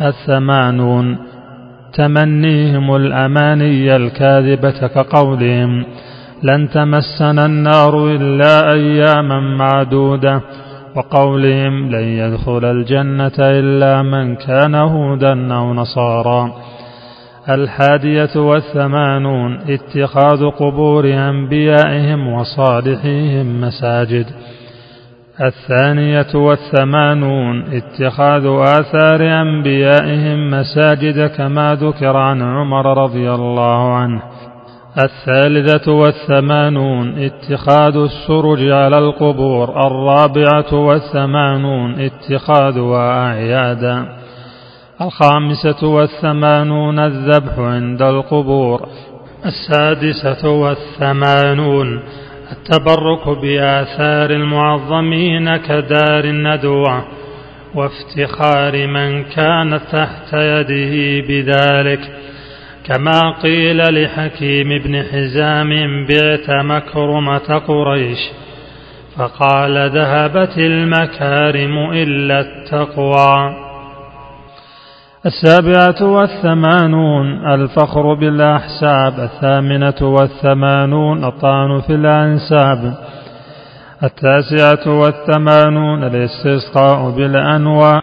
الثمانون. تمنيهم الأماني الكاذبة كقولهم لن تمسنا النار إلا أياما معدودة. وقولهم لن يدخل الجنة إلا من كان هودا أو نصارى الحادية والثمانون اتخاذ قبور أنبيائهم وصالحيهم مساجد. الثانية والثمانون اتخاذ آثار أنبيائهم مساجد كما ذكر عن عمر رضي الله عنه. الثالثة والثمانون اتخاذ السرج على القبور. الرابعة والثمانون اتخاذها أعيادا. الخامسة والثمانون الذبح عند القبور. السادسة والثمانون التبرك بآثار المعظمين كدار الندوة وافتخار من كان تحت يده بذلك كما قيل لحكيم بن حزام بعت مكرمة قريش فقال ذهبت المكارم إلا التقوى. السابعة والثمانون الفخر بالأحساب الثامنة والثمانون الطعن في الأنساب. التاسعة والثمانون الاستسقاء بالأنواع.